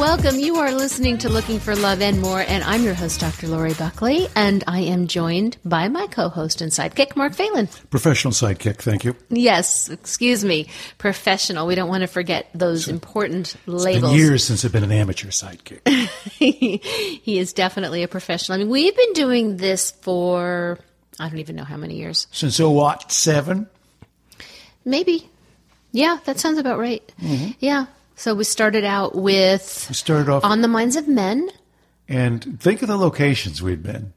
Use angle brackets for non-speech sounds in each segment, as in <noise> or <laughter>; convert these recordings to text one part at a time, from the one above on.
Welcome. You are listening to Looking for Love and More, and I'm your host, Dr. Lori Buckley, and I am joined by my co-host and sidekick, Mark Phelan. Professional sidekick, thank you. Yes, excuse me, professional. We don't want to forget those important labels. Been years since I've been an amateur sidekick. <laughs> he is definitely a professional. I mean, we've been doing this for I don't even know how many years. Since oh what seven? Maybe. Yeah, that sounds about right. Mm-hmm. Yeah. So we started out with We started off On the Minds of Men. and think of the locations we'd been.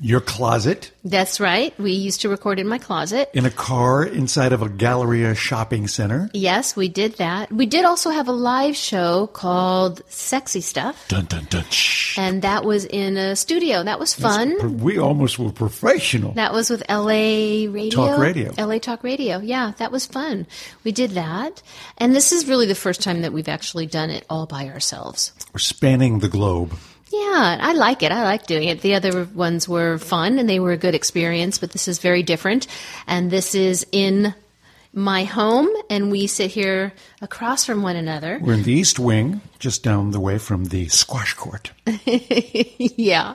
Your closet, That's right. We used to record in my closet. in a car inside of a Galleria shopping center. Yes, we did that. We did also have a live show called Sexy Stuff, Dun dun dun. Shh. and that was in a studio. That was fun. We almost were professional. That was with LA Radio. Talk Radio. LA Talk Radio. Yeah, that was fun. We did that. And this is really the first time that we've actually done it all by ourselves. We're spanning the globe. Yeah, I like it. I like doing it. The other ones were fun and they were a good experience, but this is very different. And this is in my home, and we sit here across from one another. We're in the East Wing, just down the way from the squash court. <laughs> yeah.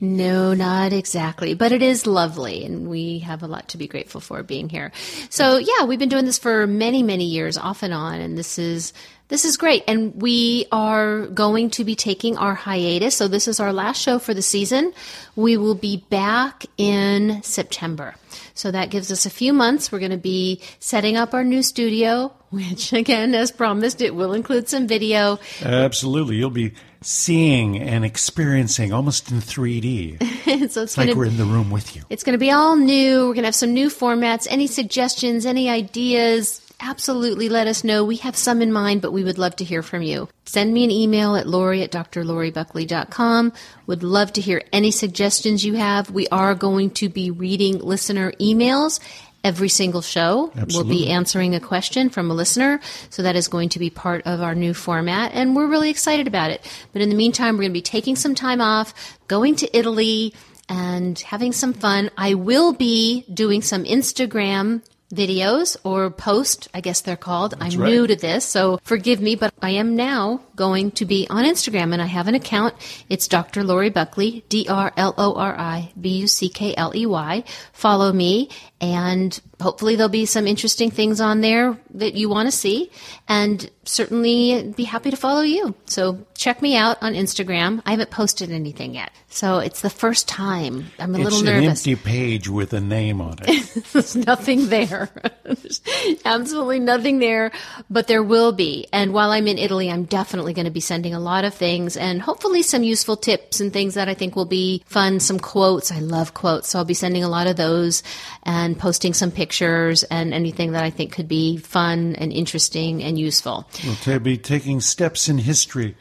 No, not exactly, but it is lovely, and we have a lot to be grateful for being here. So, yeah, we've been doing this for many, many years, off and on, and this is this is great. And we are going to be taking our hiatus. So, this is our last show for the season. We will be back in September. So, that gives us a few months. We're going to be setting up our new studio, which, <laughs> again, as promised, it will include some video. Absolutely. You'll be seeing and experiencing almost in 3D. It's <laughs> so, it's like going we're in the room with you. It's going to be all new. We're going to have some new formats. Any suggestions, any ideas, absolutely let us know. We have some in mind, but we would love to hear from you. Send me an email at lori at drloribuckley.com. Would love to hear any suggestions you have. We are going to be reading listener emails. Every single show, we'll be answering a question from a listener. So that is going to be part of our new format, and we're really excited about it. But in the meantime, we're going to be taking some time off, going to Italy, and having some fun. I will be doing some Instagram videos or post, I guess they're called. I'm right. new to this, so forgive me, but I am now going to be on Instagram and I have an account. It's Dr. Lori Buckley, D R L O R I B U C K L E Y. Follow me and hopefully there'll be some interesting things on there that you want to see and certainly be happy to follow you. So check me out on Instagram. I haven't posted anything yet. So it's the first time. I'm a It's little an nervous. empty page with a name on it. <laughs> There's nothing there. <laughs> There's absolutely nothing there, but there will be. And while I'm in Italy, I'm definitely going to be sending a lot of things and hopefully some useful tips and things that I think will be fun. Some quotes. I love quotes. So I'll be sending a lot of those and posting some pictures and anything that I think could be fun and interesting and useful. We'll be taking steps in history.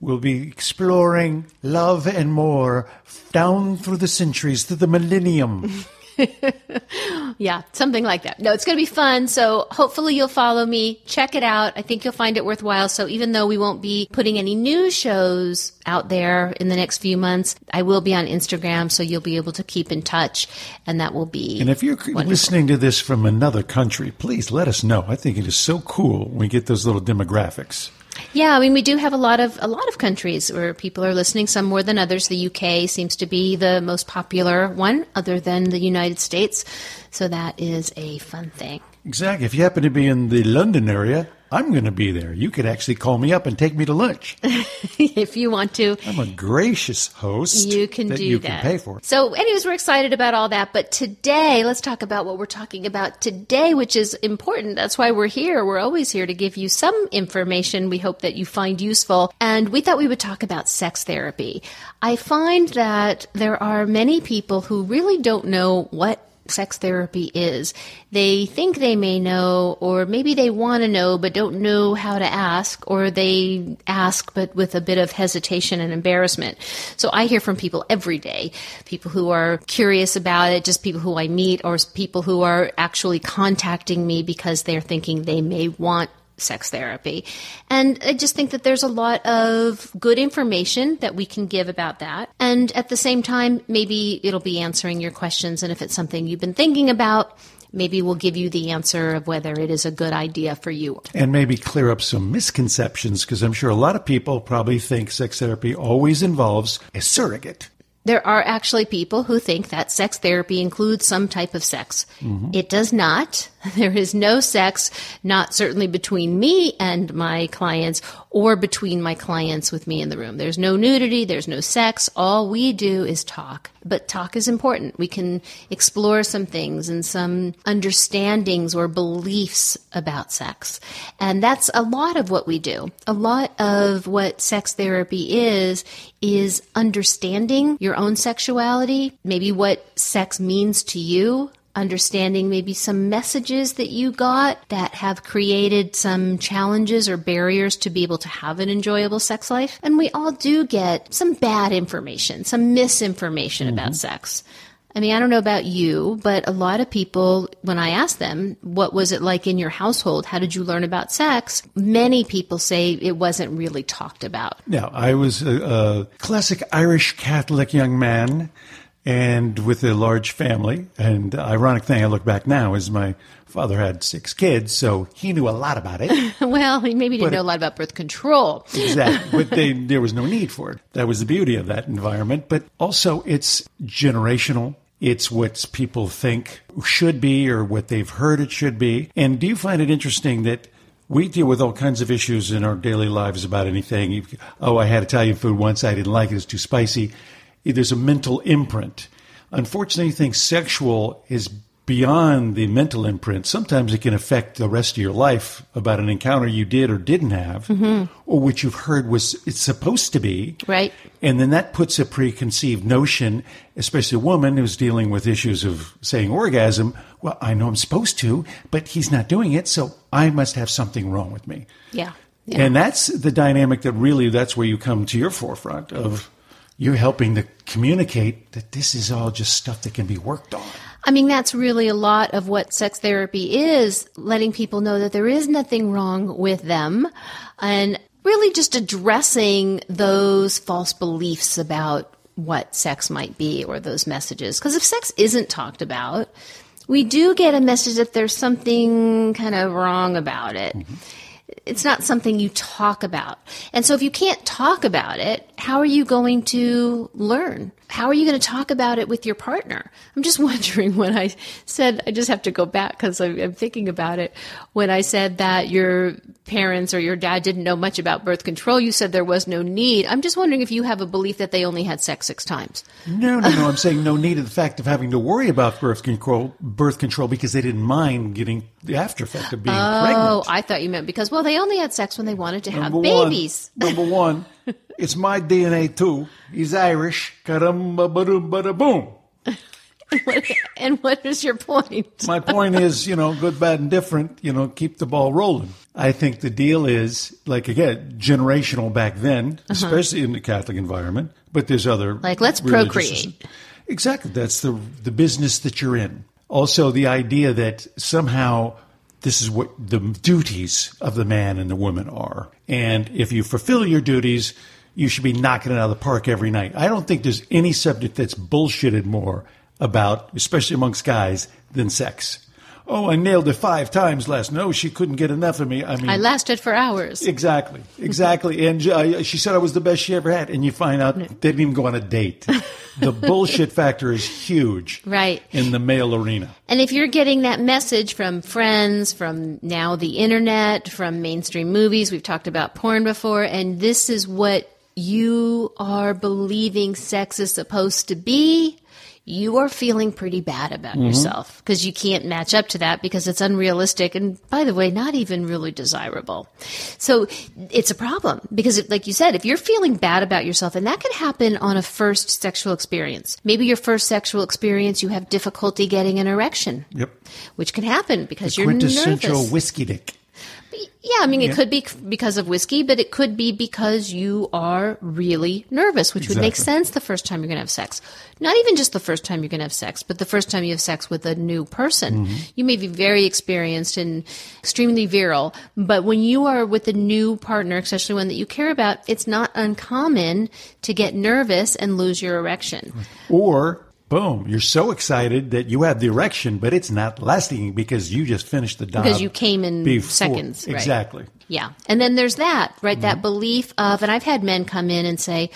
We'll be exploring love and more down through the centuries, through the millennium. <laughs> <laughs> Yeah, something like that. No, it's going to be fun. So hopefully you'll follow me. Check it out. I think you'll find it worthwhile. So even though we won't be putting any new shows out there in the next few months, I will be on Instagram. So you'll be able to keep in touch and that will be. And if you're listening to this from another country, please let us know. I think it is so cool when we get those little demographics. Yeah, I mean, we do have a lot of a lot of countries where people are listening. Some more than others. The UK seems to be the most popular one, other than the United States. So that is a fun thing. Exactly. If you happen to be in the London area, I'm going to be there. You could actually call me up and take me to lunch. <laughs> if you want to, I'm a gracious host. You can that do you that. can pay for. So, anyways, we're excited about all that. But today, let's talk about what we're talking about today, which is important. That's why we're here. We're always here to give you some information we hope that you find useful. And we thought we would talk about sex therapy. I find that there are many people who really don't know what sex therapy is. They think they may know, or maybe they want to know but don't know how to ask, or they ask but with a bit of hesitation and embarrassment. So I hear from people every day people who are curious about it, just people who I meet, or people who are actually contacting me because they're thinking they may want sex therapy. And I just think that there's a lot of good information that we can give about that. And at the same time, maybe it'll be answering your questions. And if it's something you've been thinking about, maybe we'll give you the answer of whether it is a good idea for you. And maybe clear up some misconceptions because I'm sure a lot of people probably think sex therapy always involves a surrogate. There are actually people who think that sex therapy includes some type of sex. Mm-hmm. It does not. <laughs> There is no sex, not certainly between me and my clients or between my clients with me in the room. There's no nudity, there's no sex. All we do is talk. But talk is important. We can explore some things and some understandings or beliefs about sex. And that's a lot of what we do. A lot of what sex therapy is, is understanding your own sexuality, maybe what sex means to you, understanding maybe some messages that you got that have created some challenges or barriers to be able to have an enjoyable sex life. And we all do get some bad information, some misinformation mm-hmm. about sex. I mean, I don't know about you, but a lot of people, when I ask them, what was it like in your household? How did you learn about sex? Many people say it wasn't really talked about. Now, I was a, a classic Irish Catholic young man and with a large family. And the ironic thing I look back now is my father had six kids, so he knew a lot about it. <laughs> well, he maybe didn't but know a lot about birth control. exactly. <laughs> But they, there was no need for it. That was the beauty of that environment. But also, it's generational. It's what people think should be or what they've heard it should be. And do you find it interesting that we deal with all kinds of issues in our daily lives about anything? Oh, I had Italian food once. I didn't like it. It's too spicy there's a mental imprint. Unfortunately, I think sexual is beyond the mental imprint. Sometimes it can affect the rest of your life about an encounter you did or didn't have, mm-hmm. or which you've heard was it's supposed to be. Right. And then that puts a preconceived notion, especially a woman who's dealing with issues of saying orgasm. Well, I know I'm supposed to, but he's not doing it, so I must have something wrong with me. Yeah. yeah. And that's the dynamic that really that's where you come to your forefront of you're helping to communicate that this is all just stuff that can be worked on. I mean, that's really a lot of what sex therapy is letting people know that there is nothing wrong with them and really just addressing those false beliefs about what sex might be or those messages. Because if sex isn't talked about, we do get a message that there's something kind of wrong about it. Mm-hmm it's not something you talk about. And so if you can't talk about it, how are you going to learn? How are you going to talk about it with your partner? I'm just <laughs> wondering when I said, I just have to go back because I'm thinking about it. When I said that your parents or your dad didn't know much about birth control, you said there was no need. I'm just wondering if you have a belief that they only had sex six times. No, no, no. I'm saying no need of the fact of having to worry about birth control, birth control because they didn't mind getting the after effect of being oh, pregnant. Oh, I thought you meant because, well, they only had sex when they wanted to have babies. One, number one. <laughs> it's my DNA too. He's Irish. Caramba, bada, bada, boom. and what is your point? my point is, you know, good, bad, and different. You know, keep the ball rolling. I think the deal is, like again, generational back then, uh-huh. especially in the Catholic environment. But there's other like let's procreate. Exactly, that's the the business that you're in. Also, the idea that somehow this is what the duties of the man and the woman are. And if you fulfill your duties, you should be knocking it out of the park every night. I don't think there's any subject that's bullshitted more about, especially amongst guys, than sex. Oh, I nailed it five times last. No, she couldn't get enough of me. I mean, I lasted for hours. Exactly, exactly. <laughs> and uh, she said I was the best she ever had. And you find out they didn't even go on a date. <laughs> the bullshit factor is huge, right, in the male arena. And if you're getting that message from friends, from now the internet, from mainstream movies, we've talked about porn before, and this is what you are believing sex is supposed to be you are feeling pretty bad about mm-hmm. yourself because you can't match up to that because it's unrealistic and by the way not even really desirable. So it's a problem because it, like you said if you're feeling bad about yourself and that could happen on a first sexual experience. Maybe your first sexual experience you have difficulty getting an erection. Yep. which can happen because you're Quintessential nervous whiskey dick. Yeah, I mean, it could be because of whiskey, but it could be because you are really nervous, which would make sense the first time you're going to have sex. Not even just the first time you're going to have sex, but the first time you have sex with a new person. Mm-hmm. You may be very experienced and extremely virile, but when you are with a new partner, especially one that you care about, it's not uncommon to get nervous and lose your erection. Or boom, you're so excited that you have the erection, but it's not lasting because you just finished the job Because you came in before. seconds, right. Exactly. Yeah. And then there's that, right? Mm-hmm. That belief of, and I've had men come in and say,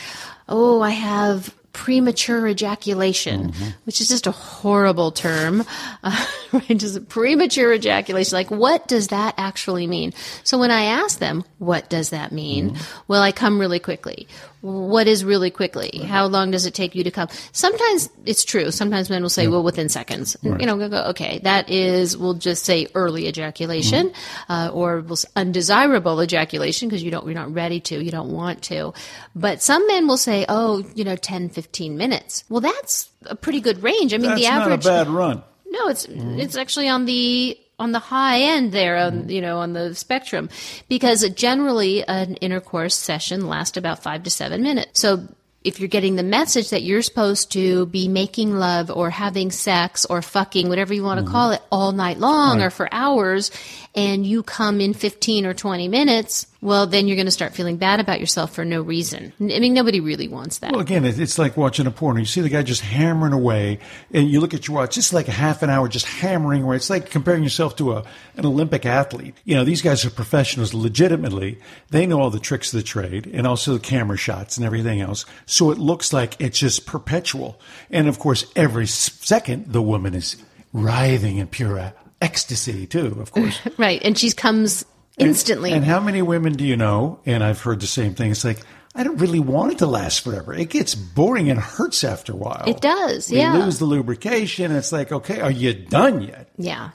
Oh, I have premature ejaculation, Mm-hmm. which is just a horrible term, uh, <laughs> right? Just premature ejaculation. Like, what does that actually mean? So when I ask them, what does that mean? Mm-hmm. Well, I come really quickly. What is really quickly? How long does it take you to come? Sometimes it's true. Sometimes men will say, well, within seconds. And, You know, we'll go, okay, that is, we'll just say early ejaculation, uh, or we'll, undesirable ejaculation because you don't, you're not ready to, you don't want to. But some men will say, oh, you know, 10, 15 minutes. Well, that's a pretty good range. I mean, That's the average. not a bad run. No, it's Mm-hmm. it's actually on the on the high end there, on, you know, on the spectrum, because generally an intercourse session lasts about five to seven minutes. So if you're getting the message that you're supposed to be making love or having sex or fucking, whatever you want to call it, all night long Mm-hmm. Right. or for hours, and you come in 15 or 20 minutes, well, then you're going to start feeling bad about yourself for no reason. I mean, nobody really wants that. Well, again, it's like watching a porno. You see the guy just hammering away, and you look at your watch, it's like a half an hour just hammering away. It's like comparing yourself to a, an Olympic athlete. You know, these guys are professionals legitimately. They know all the tricks of the trade and also the camera shots and everything else. So it looks like it's just perpetual. And of course, every second, the woman is writhing in pure uh, ecstasy, too, of course. <laughs> right. And she comes instantly. And how many women do you know? And I've heard the same thing. It's like, I don't really want it to last forever. It gets boring and hurts after a while. It does, They yeah. lose the lubrication. And it's like, okay, are you done yet? yeah.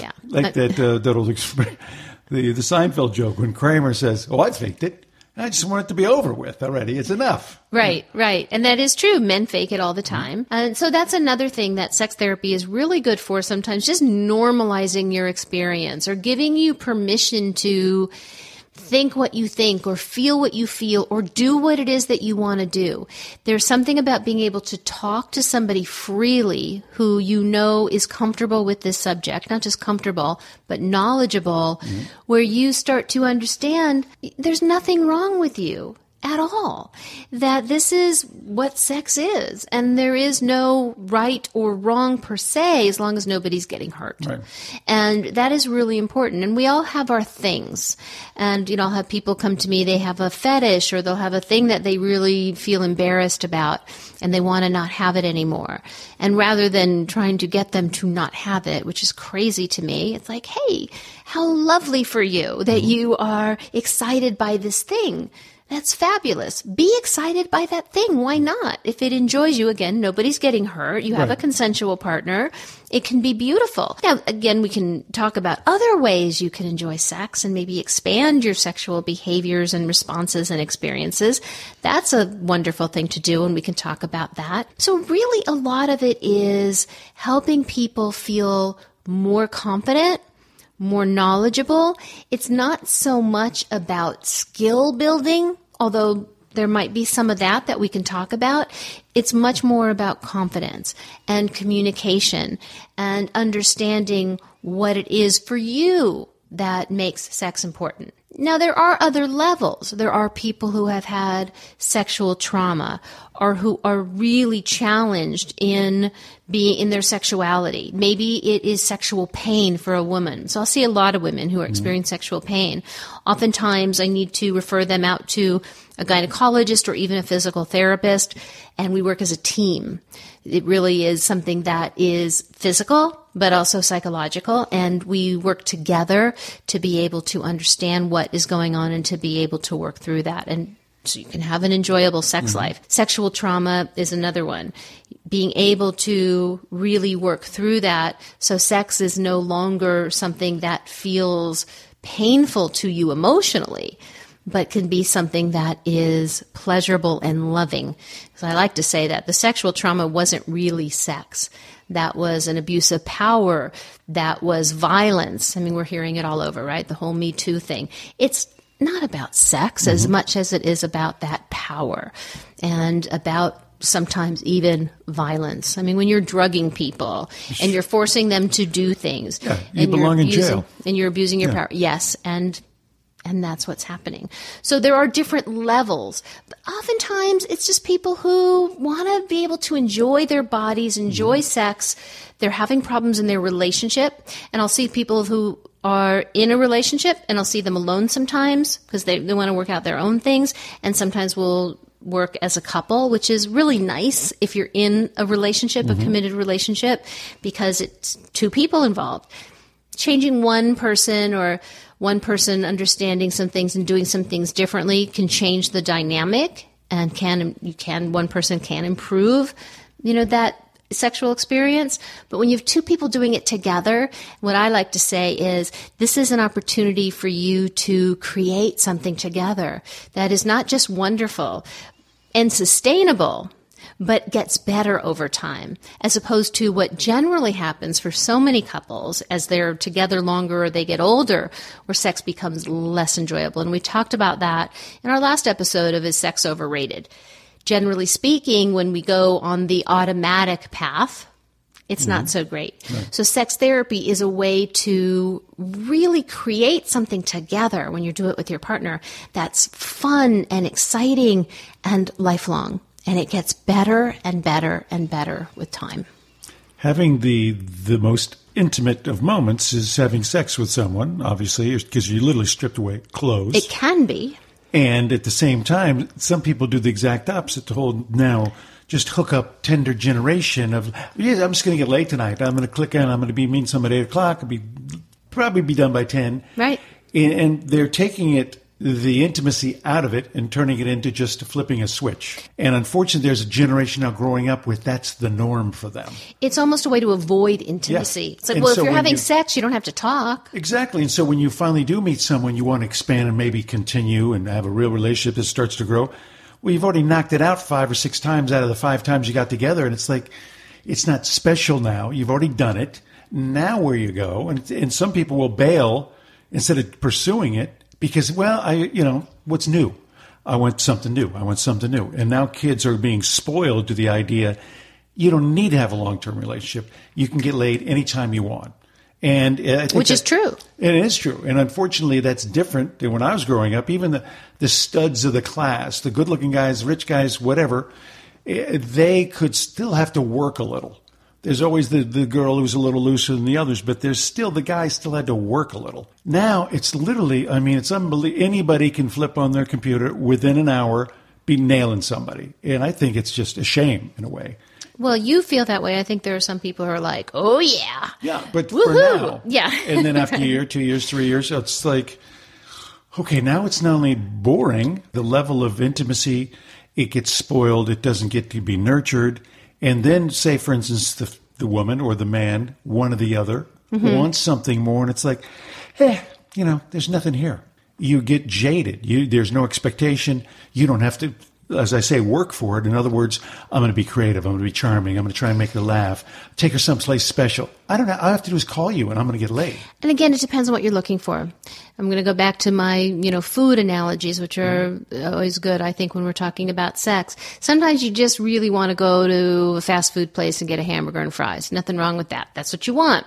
Yeah. Like that, uh, that old, <laughs> the, the Seinfeld joke when Kramer says, oh, I faked it. I just want it to be over with already. It's enough. Right, right. And that is true. Men fake it all the time. And so that's another thing that sex therapy is really good for sometimes just normalizing your experience or giving you permission to think what you think or feel what you feel or do what it is that you want to do. There's something about being able to talk to somebody freely who you know is comfortable with this subject, not just comfortable, but knowledgeable, mm-hmm. where you start to understand there's nothing wrong with you at all. That this is what sex is, and there is no right or wrong per se as long as nobody's getting hurt. Right. And that is really important. And we all have our things. And, you know, I'll have people come to me, they have a fetish or they'll have a thing that they really feel embarrassed about and they want to not have it anymore. And rather than trying to get them to not have it, which is crazy to me, it's like, hey, how lovely for you that mm-hmm. you are excited by this thing. That's fabulous. Be excited by that thing. Why not? If it enjoys you, again, nobody's getting hurt. You have a consensual partner. It can be beautiful. Now, again, we can talk about other ways you can enjoy sex and maybe expand your sexual behaviors and responses and experiences. That's a wonderful thing to do, and we can talk about that. So, really, a lot of it is helping people feel more confident more knowledgeable. It's not so much about skill building, although there might be some of that that we can talk about. It's much more about confidence and communication and understanding what it is for you that makes sex important. Now, there are other levels. There are people who have had sexual trauma or who are really challenged in being in their sexuality. Maybe it is sexual pain for a woman. So I'll see a lot of women who are mm-hmm. experiencing sexual pain. Oftentimes I need to refer them out to a gynecologist or even a physical therapist, and we work as a team. It really is something that is physical, but also psychological, and we work together to be able to understand what is going on and to be able to work through that. And so you can have an enjoyable sex mm-hmm. life. Sexual trauma is another one. Being able to really work through that so sex is no longer something that feels painful to you emotionally, but can be something that is pleasurable and loving. So I like to say that the sexual trauma wasn't really sex. That was an abuse of power. That was violence. I mean, we're hearing it all over, right? The whole Me Too thing. It's not about sex as mm-hmm. much as it is about that power and about sometimes even violence. I mean, when you're drugging people and you're forcing them to do things, Yeah, you and you're belong in abusing, jail. and you're abusing your power. Yes, and and that's what's happening. So there are different levels. But oftentimes it's just people who want to be able to enjoy their bodies, enjoy mm-hmm. sex. They're having problems in their relationship. And I'll see people who are in a relationship and I'll see them alone sometimes because they, they want to work out their own things. And sometimes we'll work as a couple, which is really nice if you're in a relationship, a mm-hmm. committed relationship, because it's two people involved changing one person or one person understanding some things and doing some things differently can change the dynamic and can you can one person can improve you know that sexual experience. But when you have two people doing it together what i like to say is this is an opportunity for you to create something together that is not just wonderful and sustainable but gets better over time, as opposed to what generally happens for so many couples as they're together longer or they get older, where sex becomes less enjoyable. And we talked about that in our last episode of Is Sex Overrated? Generally speaking, when we go on the automatic path, it's not mm-hmm. so great. So, sex therapy is a way to really create something together when you do it with your partner that's fun and exciting and lifelong. And it gets better and better and better with time. Having the the most intimate of moments is having sex with someone, obviously, because you're literally stripped away clothes. It can be. And at the same time, some people do the exact opposite. The whole now just hook up Tinder generation of, yeah, I'm just going to get late tonight. I'm going to click on, I'm going to be meeting someone at 8 o'clock. I'll be probably be done by 10. Right. And, and they're taking it, the intimacy out of it and turning it into just flipping a switch. And unfortunately, there's a generation now growing up with that's the norm for them. It's almost a way to avoid intimacy. Yeah. It's like, And well, so if you're having you- sex, you don't have to talk. Exactly. And so when you finally do meet someone, you want to expand and maybe continue and have a real relationship that starts to grow. Well, you've already knocked it out five or six times out of the five times you got together. And it's like, it's not special now. You've already done it. Now where you go. And, and some people will bail instead of pursuing it because, well, I, you know, what's new? I want something new. I want something new. And now kids are being spoiled to the idea you don't need to have a long term relationship. You can get laid anytime you want. And I think Which is true. It is true. And unfortunately, that's different than when I was growing up. Even the, the studs of the class, the good looking guys, rich guys, whatever, eh, they could still have to work a little. There's always the, the girl who's a little looser than the others, but there's still the guy still had to work a little. Now it's literally, I mean, it's unbelievable. Anybody can flip on their computer within an hour, be nailing somebody. And I think it's just a shame in a way. Well, you feel that way. I think there are some people who are like, oh, yeah. Yeah, but for now, Yeah. and then after a year, two years, three years, it's like, okay, now it's not only boring, the level of intimacy, it gets spoiled, it doesn't get to be nurtured, and then say, for instance, the the woman or the man, one or the other, Mm-hmm. wants something more, and it's like, eh, you know, there's nothing here. You get jaded. You there's no expectation. You don't have to. As I say, work for it. In other words, I'm going to be creative. I'm going to be charming. I'm going to try and make her laugh. Take her someplace special. I don't know. All I have to do is call you, and I'm going to get laid. And again, it depends on what you're looking for. I'm going to go back to my, you know, food analogies, which are mm-hmm. always good, I think, when we're talking about sex. Sometimes you just really want to go to a fast food place and get a hamburger and fries. Nothing wrong with that. That's what you want.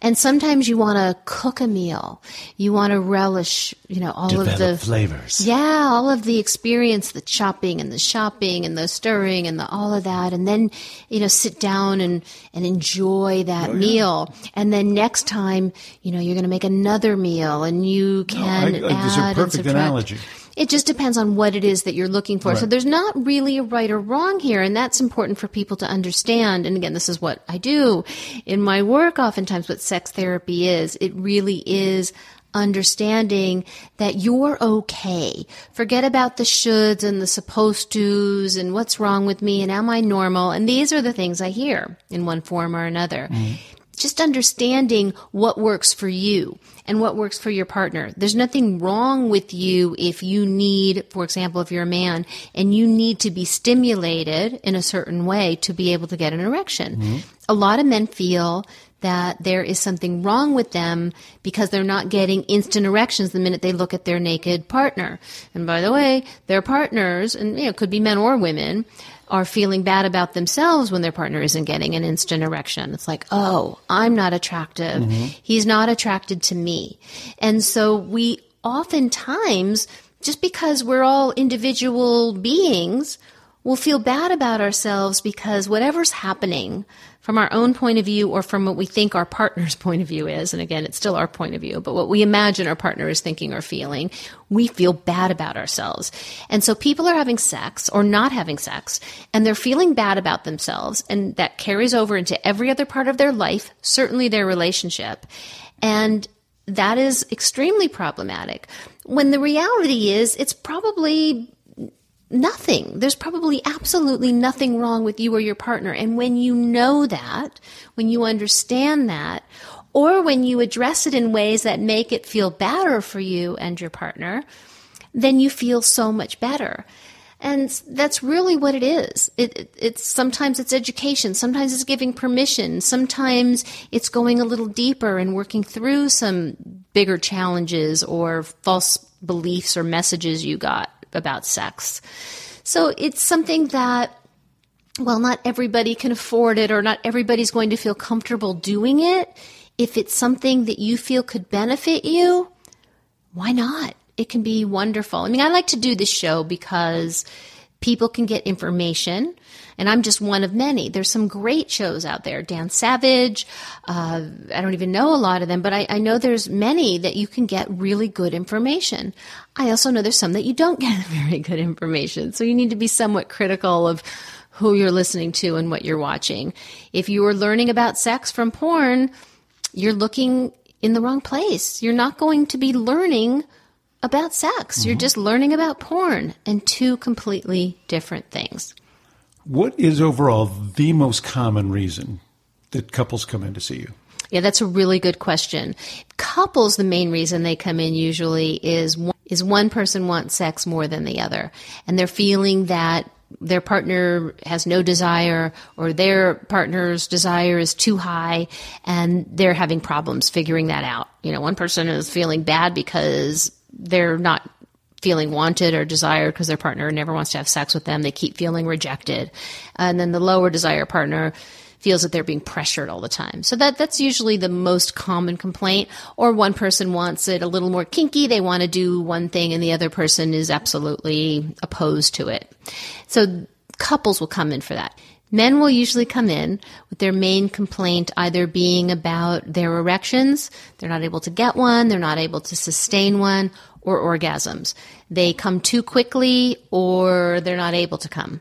And sometimes you want to cook a meal. You want to relish, you know, all of the flavors. yeah, all of the experience, the chopping and the shopping and the stirring and the all of that, and then you know sit down and and enjoy that oh, meal. And then next time, you know, you're going to make another meal, and you can I- I- add and perfect analogy. It just depends on what it is that you're looking for. So there's not really a right or wrong here, and that's important for people to understand. And again, this is what I do in my work. Oftentimes, what sex therapy is, it really is understanding that you're okay. Forget about the shoulds and the supposed tos and what's wrong with me and am I normal? And these are the things I hear in one form or another. Mm. Just understanding what works for you and what works for your partner. There's nothing wrong with you if you need, for example, if you're a man and you need to be stimulated in a certain way to be able to get an erection. Mm-hmm. A lot of men feel that there is something wrong with them because they're not getting instant erections the minute they look at their naked partner. And by the way, their partners, and you know, it could be men or women, are feeling bad about themselves when their partner isn't getting an instant erection. It's like, oh, I'm not attractive. Mm-hmm. He's not attracted to me. And so we oftentimes, just because we're all individual beings, will feel bad about ourselves because whatever's happening from our own point of view or from what we think our partner's <laughs> point of view is, and again, it's still our point of view, but what we imagine our partner is thinking or feeling, we feel bad about ourselves. And so people are having sex or not having sex, and they're feeling bad about themselves, and that carries over into every other part of their life, certainly their relationship. And that is extremely problematic. When the reality is, it's probably nothing. There's probably absolutely nothing wrong with you or your partner. And when you know that, when you understand that, or when you address it in ways that make it feel better for you and your partner, then you feel so much better. And that's really what it is. It, it, it's sometimes it's education, sometimes it's giving permission, sometimes it's going a little deeper and working through some bigger challenges or false beliefs or messages you got about sex. So it's something that, well, not everybody can afford it or not everybody's going to feel comfortable doing it. If it's something that you feel could benefit you, why not? It can be wonderful. I mean, I like to do this show because people can get information and I'm just one of many. There's some great shows out there. Dan Savage, uh, I don't even know a lot of them, but I, I know there's many that you can get really good information. I also know there's some that you don't <laughs> get very good information. So you need to be somewhat critical of who you're listening to and what you're watching. If you are learning about sex from porn, you're looking in the wrong place. You're not going to be learning about sex. Mm-hmm. You're just learning about porn and two completely different things. What is overall the most common reason that couples come in to see you? Yeah, that's a really good question. Couples, the main reason they come in usually is one, is one person wants sex more than the other, and they're feeling that their partner has no desire or their partner's desire is too high and they're having problems figuring that out. You know, one person is feeling bad because they're not feeling wanted or desired because their partner never wants to have sex with them. They keep feeling rejected. And then the lower desire partner feels that they're being pressured all the time. So that that's usually the most common complaint. Or one person wants it a little more kinky. They want to do one thing and the other person is absolutely opposed to it. So couples will come in for that. Men will usually come in with their main complaint either being about their erections, they're not able to get one, they're not able to sustain one, or orgasms. They come too quickly or they're not able to come.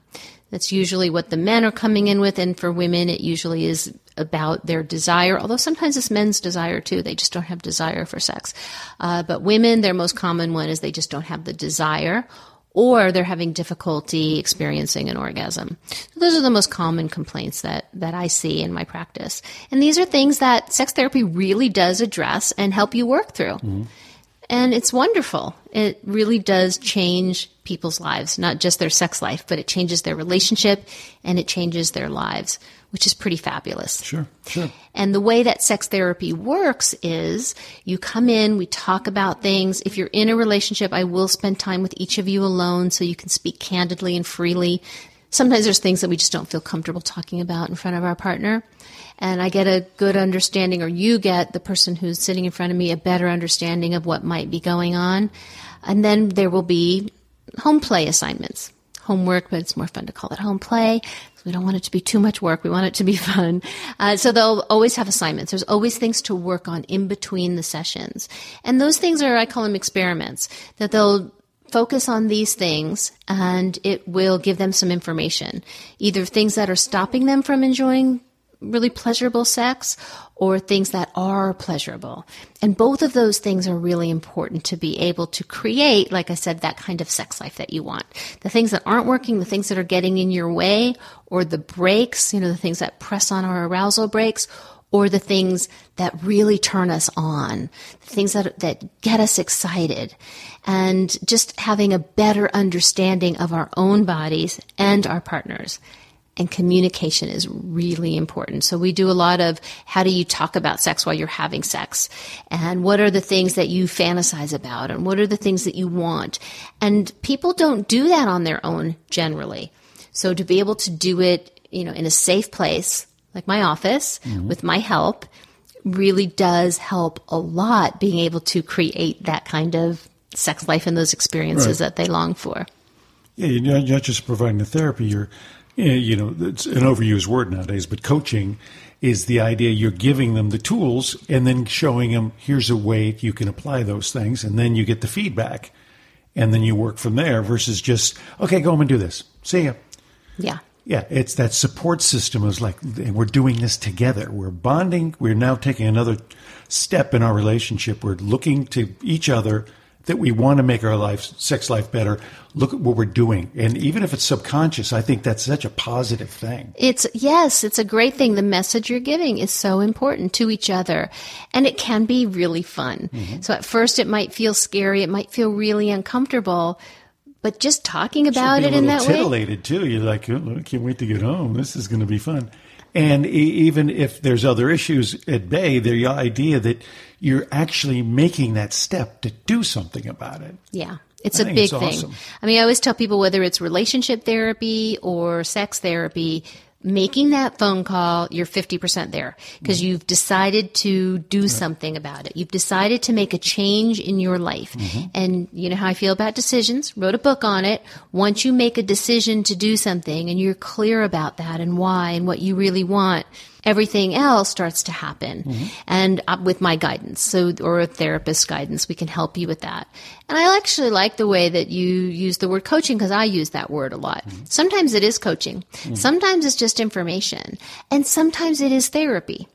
That's usually what the men are coming in with, and for women, it usually is about their desire, although sometimes it's men's desire too. They just don't have desire for sex. Uh, but women, their most common one is they just don't have the desire or they're having difficulty experiencing an orgasm. So those are the most common complaints that, that I see in my practice. And these are things that sex therapy really does address and help you work through. Mm-hmm. And it's wonderful. It really does change people's lives, not just their sex life, but it changes their relationship and it changes their lives, which is pretty fabulous. Sure, sure. And the way that sex therapy works is you come in, we talk about things. If you're in a relationship, I will spend time with each of you alone so you can speak candidly and freely. Sometimes there's things that we just don't feel comfortable talking about in front of our partner and I get a good understanding, or you get the person who's sitting in front of me a better understanding of what might be going on. And then there will be home play assignments. Homework, but it's more fun to call it home play. We don't want it to be too much work. We want it to be <laughs> fun. Uh, so they'll always have assignments. There's always things to work on in between the sessions. And those things are, I call them experiments, that they'll focus on these things and it will give them some information. Either things that are stopping them from enjoying really pleasurable sex or things that are pleasurable. And both of those things are really important to be able to create, like I said, that kind of sex life that you want. The things that aren't working, the things that are getting in your way, or the breaks, you know, the things that press on our arousal brakes, or the things that really turn us on, the things that, that get us excited. And just having a better understanding of our own bodies and our partners and communication is really important. So we do a lot of how do you talk about sex while you're having sex? And what are the things that you fantasize about? And what are the things that you want? And people don't do that on their own generally. So to be able to do it, you know, in a safe place, like my office, mm-hmm. with my help, really does help a lot being able to create that kind of sex life and those experiences right. that they long for. Yeah, you're not just providing the therapy, you're you know, it's an overused word nowadays, but coaching is the idea you're giving them the tools and then showing them here's a way you can apply those things, and then you get the feedback, and then you work from there versus just okay, go home and do this. See ya. Yeah. Yeah, it's that support system is like we're doing this together. We're bonding. We're now taking another step in our relationship. We're looking to each other that we want to make our life, sex life better, look at what we're doing. And even if it's subconscious, I think that's such a positive thing. It's, yes, it's a great thing. The message you're giving is so important to each other. And it can be really fun. Mm-hmm. So at first it might feel scary. It might feel really uncomfortable. But just talking about it in that way. titillated too. You're like, oh, I can't wait to get home. This is going to be fun. And even if there's other issues at bay, the idea that you're actually making that step to do something about it. Yeah. It's I a big it's thing. Awesome. I mean, I always tell people whether it's relationship therapy or sex therapy, making that phone call, you're 50% there because mm-hmm. you've decided to do right. something about it. You've decided to make a change in your life. Mm-hmm. And you know how I feel about decisions, wrote a book on it. Once you make a decision to do something and you're clear about that and why and what you really want, everything else starts to happen. Mm-hmm. And uh, with my guidance, so or a therapist's guidance, we can help you with that. And I actually like the way that you use the word coaching because I use that word a lot. Mm-hmm. Sometimes it is coaching. Mm-hmm. Sometimes it's just information. And sometimes it is therapy.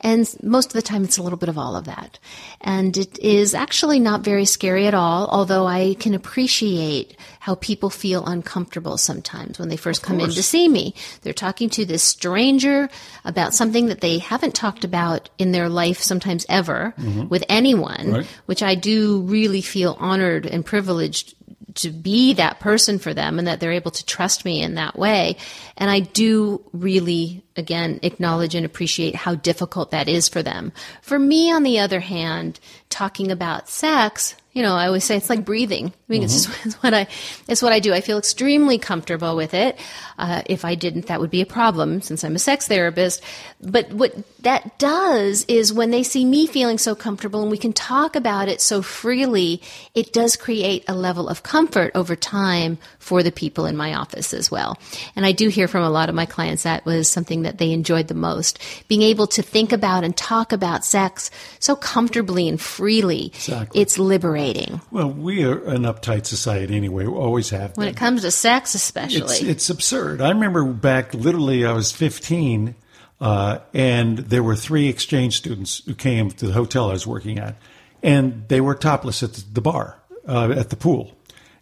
And most of the time, it's a little bit of all of that. And it is actually not very scary at all, although I can appreciate how people feel uncomfortable sometimes when they first come in to see me. They're talking to this stranger about something that they haven't talked about in their life, sometimes ever, mm-hmm. with anyone, right. which I do really feel honored and privileged to be that person for them and that they're able to trust me in that way. And I do really, again, acknowledge and appreciate how difficult that is for them. For me, on the other hand, talking about sex, you know, I always say it's like breathing. I mean, mm-hmm. it's just <laughs> it's what I, it's what I do. I feel extremely comfortable with it. Uh, if I didn't, that would be a problem since I'm a sex therapist. But what that does is when they see me feeling so comfortable and we can talk about it so freely, it does create a level of comfort over time for the people in my office as well. And I do hear from a lot of my clients that was something that they enjoyed the most. Being able to think about and talk about sex so comfortably and freely. Exactly. It's liberating. Well, we are an uptight society anyway. We always have been. When it comes to sex, especially. It's, it's absurd. I remember back literally, I was 15, uh, and there were three exchange students who came to the hotel I was working at, and they were topless at the bar, uh, at the pool.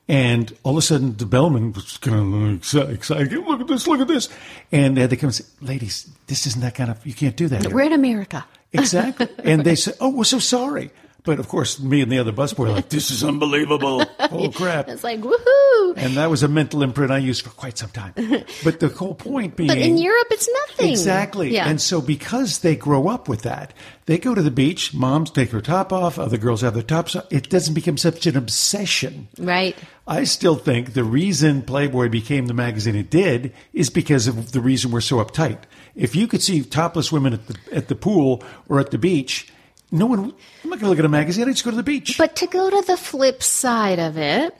And all of a sudden, the bellman was kind of excited. Look at this! Look at this! And they had to come and say, "Ladies, this isn't that kind of. You can't do that. We're in America." exactly. <laughs> And they said, "Oh, we're so sorry." But of course, me and the other busboy were like, "This is unbelievable! <laughs> Oh crap!" It's like woohoo! And that was a mental imprint I used for quite some time. <laughs> But the whole point being, but in Europe, it's nothing. Exactly. Yeah. And so, because they grow up with that, they go to the beach. Moms take her top off. Other girls have their tops off. It doesn't become such an obsession. Right. I still think the reason Playboy became the magazine it did is because of the reason we're so uptight. If you could see topless women at the at the pool or at the beach no one. I'm not going to look at a magazine. I just go to the beach. But to go to the flip side of it,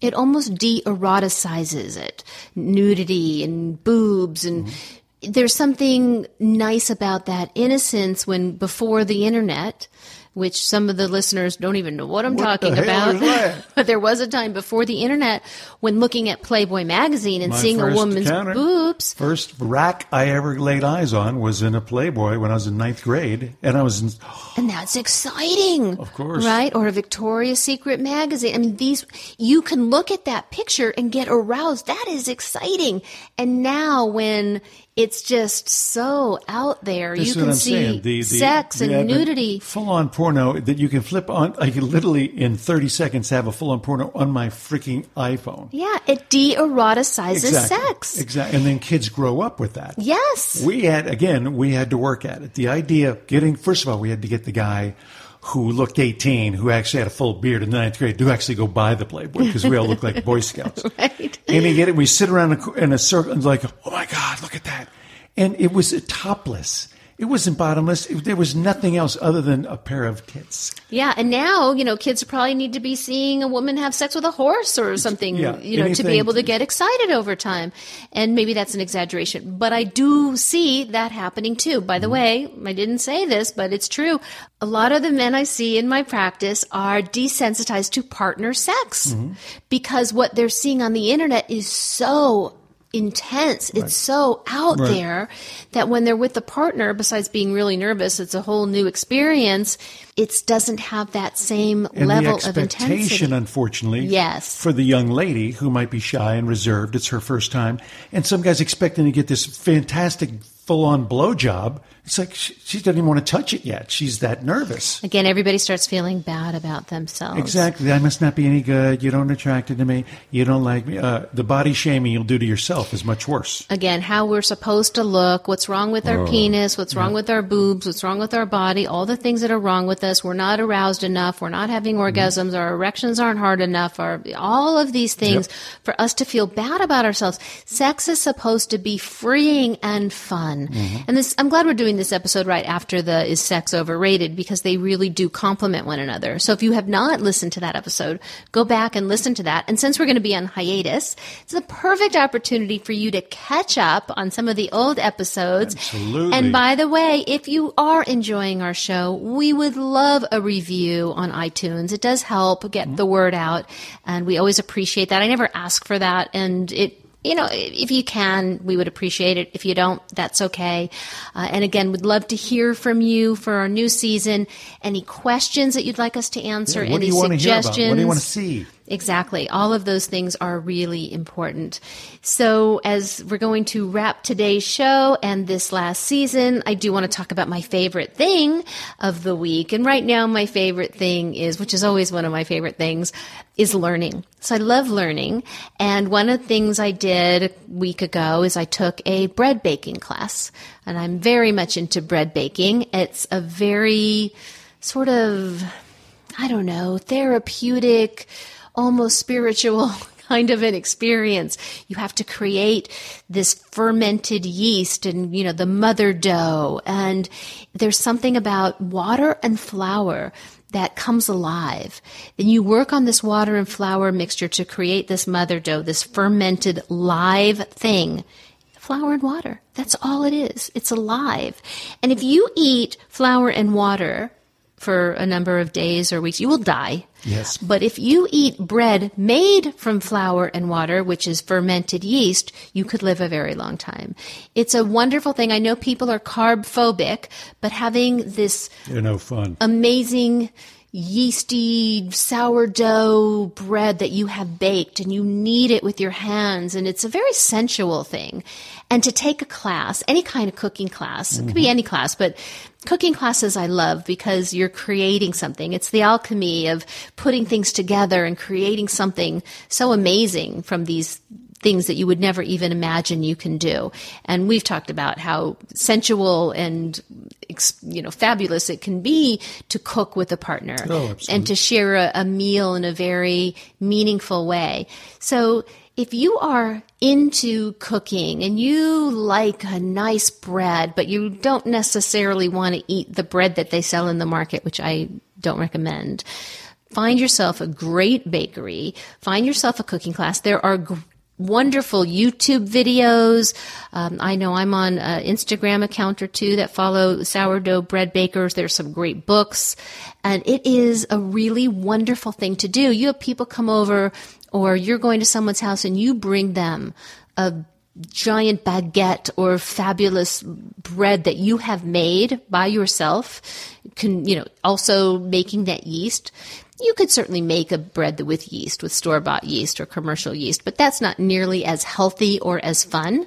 it almost de-eroticizes it. Nudity and boobs and. Mm-hmm. There's something nice about that innocence when before the internet, which some of the listeners don't even know what I'm What talking about. <laughs> but there was a time before the internet when looking at Playboy magazine and My seeing a woman's encounter. boobs. First rack I ever laid eyes on was in a Playboy when I was in ninth grade, and I was in, <gasps> And that's exciting. Of course. Right? Or a Victoria's Secret magazine. I mean, these, you can look at that picture and get aroused. That is exciting. And now when it's just so out there, This you can see. The, the, sex and nudity. Full on porno that you can flip on. I can literally in 30 seconds have a full on porno on my freaking iPhone. Yeah, it de-eroticizes sex. Exactly. And then kids grow up with that. Yes. We had, again, we had to work at it. The idea of getting, first of all, we had to get the guy who looked 18, who actually had a full beard in the ninth grade, do actually go buy the Playboy because we all look like Boy Scouts. <laughs> Right. And he get it. We sit around in a- in a circle and like, oh my God, look at that. And it was topless. It wasn't bottomless. It- there was nothing else other than a pair of tits. Yeah, and now, you know, kids probably need to be seeing a woman have sex with a horse or something, Yeah, you know, to be able to get excited over time. And maybe that's an exaggeration, but I do see that happening too. By Mm-hmm. the way, I didn't say this, but it's true. A lot of the men I see in my practice are desensitized to partner sex Mm-hmm. because what they're seeing on the internet is so intense. It's so out Right. there that when they're with the partner, besides being really nervous, it's a whole new experience. It doesn't have that same And level the of intensity. unfortunately, Yes. for the young lady who might be shy and reserved, it's her first time, and some guy's expecting to get this fantastic full-on blowjob. It's like she, she doesn't even want to touch it yet. She's that nervous. Again, everybody starts feeling bad about themselves. Exactly. I must not be any good. You don't attracted to me. You don't like me. Uh, the body shaming you'll do to yourself is much worse. Again, how we're supposed to look, what's wrong with Oh, our penis, what's wrong with our boobs, what's wrong with our body, all the things that are wrong with us. We're not aroused enough. We're not having Mm-hmm. orgasms. Our erections aren't hard enough. Our, all of these things for us to feel bad about ourselves. Sex is supposed to be freeing and fun. Mm-hmm. And this, I'm glad we're doing this episode right after the is sex overrated because they really do complement one another. So if you have not listened to that episode, go back and listen to that. And since we're going to be on hiatus, it's the perfect opportunity for you to catch up on some of the old episodes. Absolutely. And by the way, if you are enjoying our show, we would love a review on iTunes. It does help get the word out, and we always appreciate that. I never ask for that, and it you know, if you can, we would appreciate it. If you don't, that's okay. Uh, and again, we'd love to hear from you for our new season. Any questions that you'd like us to answer? what do any you want to hear about? suggestions? What do you want to see? Exactly. All of those things are really important. So, as we're going to wrap today's show and this last season, I do want to talk about my favorite thing of the week. And right now, my favorite thing is, which is always one of my favorite things, is learning. So, I love learning. And one of the things I did a week ago is I took a bread baking class. And I'm very much into bread baking. It's a very sort of I don't know, therapeutic, almost spiritual <laughs> kind of an experience. You have to create this fermented yeast and, you know, the mother dough. And there's something about water and flour that comes alive. Then you work on this water and flour mixture to create this mother dough, this fermented live thing flour and water. That's all it is. It's alive. And if you eat flour and water for a number of days or weeks, you will die. Yes. But if you eat bread made from flour and water, which is fermented yeast, you could live a very long time. It's a wonderful thing. I know people are carb phobic, but having this They're no fun. amazing yeasty sourdough bread that you have baked and you knead it with your hands and it's a very sensual thing. And to take a class any kind of cooking class it could be mm-hmm. any class but cooking classes i love because you're creating something. It's the alchemy of putting things together and creating something so amazing from these things that you would never even imagine you can do. And we've talked about how sensual and you know fabulous it can be to cook with a partner Oh, and to share a, a meal in a very meaningful way. So if you are into cooking and you like a nice bread, but you don't necessarily want to eat the bread that they sell in the market, which I don't recommend, find yourself a great bakery, find yourself a cooking class. There are wonderful YouTube videos. Um, I know I'm on an Instagram account or two that follow sourdough bread bakers. There's some great books, and it is a really wonderful thing to do. You have people come over, or you're going to someone's house and you bring them a giant baguette or fabulous bread that you have made by yourself can you know also making that yeast you could certainly make a bread with yeast, with store bought yeast or commercial yeast, but that's not nearly as healthy or as fun.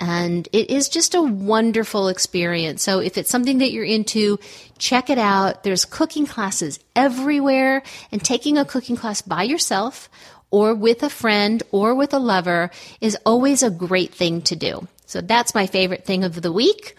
And it is just a wonderful experience. So if it's something that you're into, check it out. There's cooking classes everywhere and taking a cooking class by yourself or with a friend or with a lover is always a great thing to do. So that's my favorite thing of the week.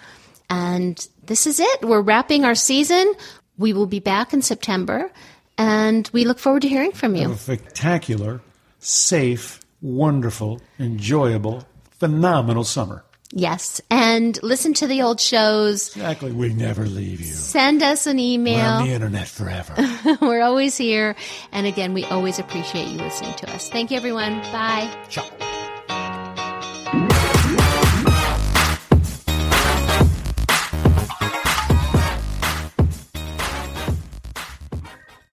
And this is it. We're wrapping our season. We will be back in September. And we look forward to hearing from you. A spectacular, safe, wonderful, enjoyable, phenomenal summer. Yes. And listen to the old shows. Exactly. We never leave you. Send us an email. We're on the internet forever. <laughs> We're always here. And again, we always appreciate you listening to us. Thank you, everyone. Bye. Ciao.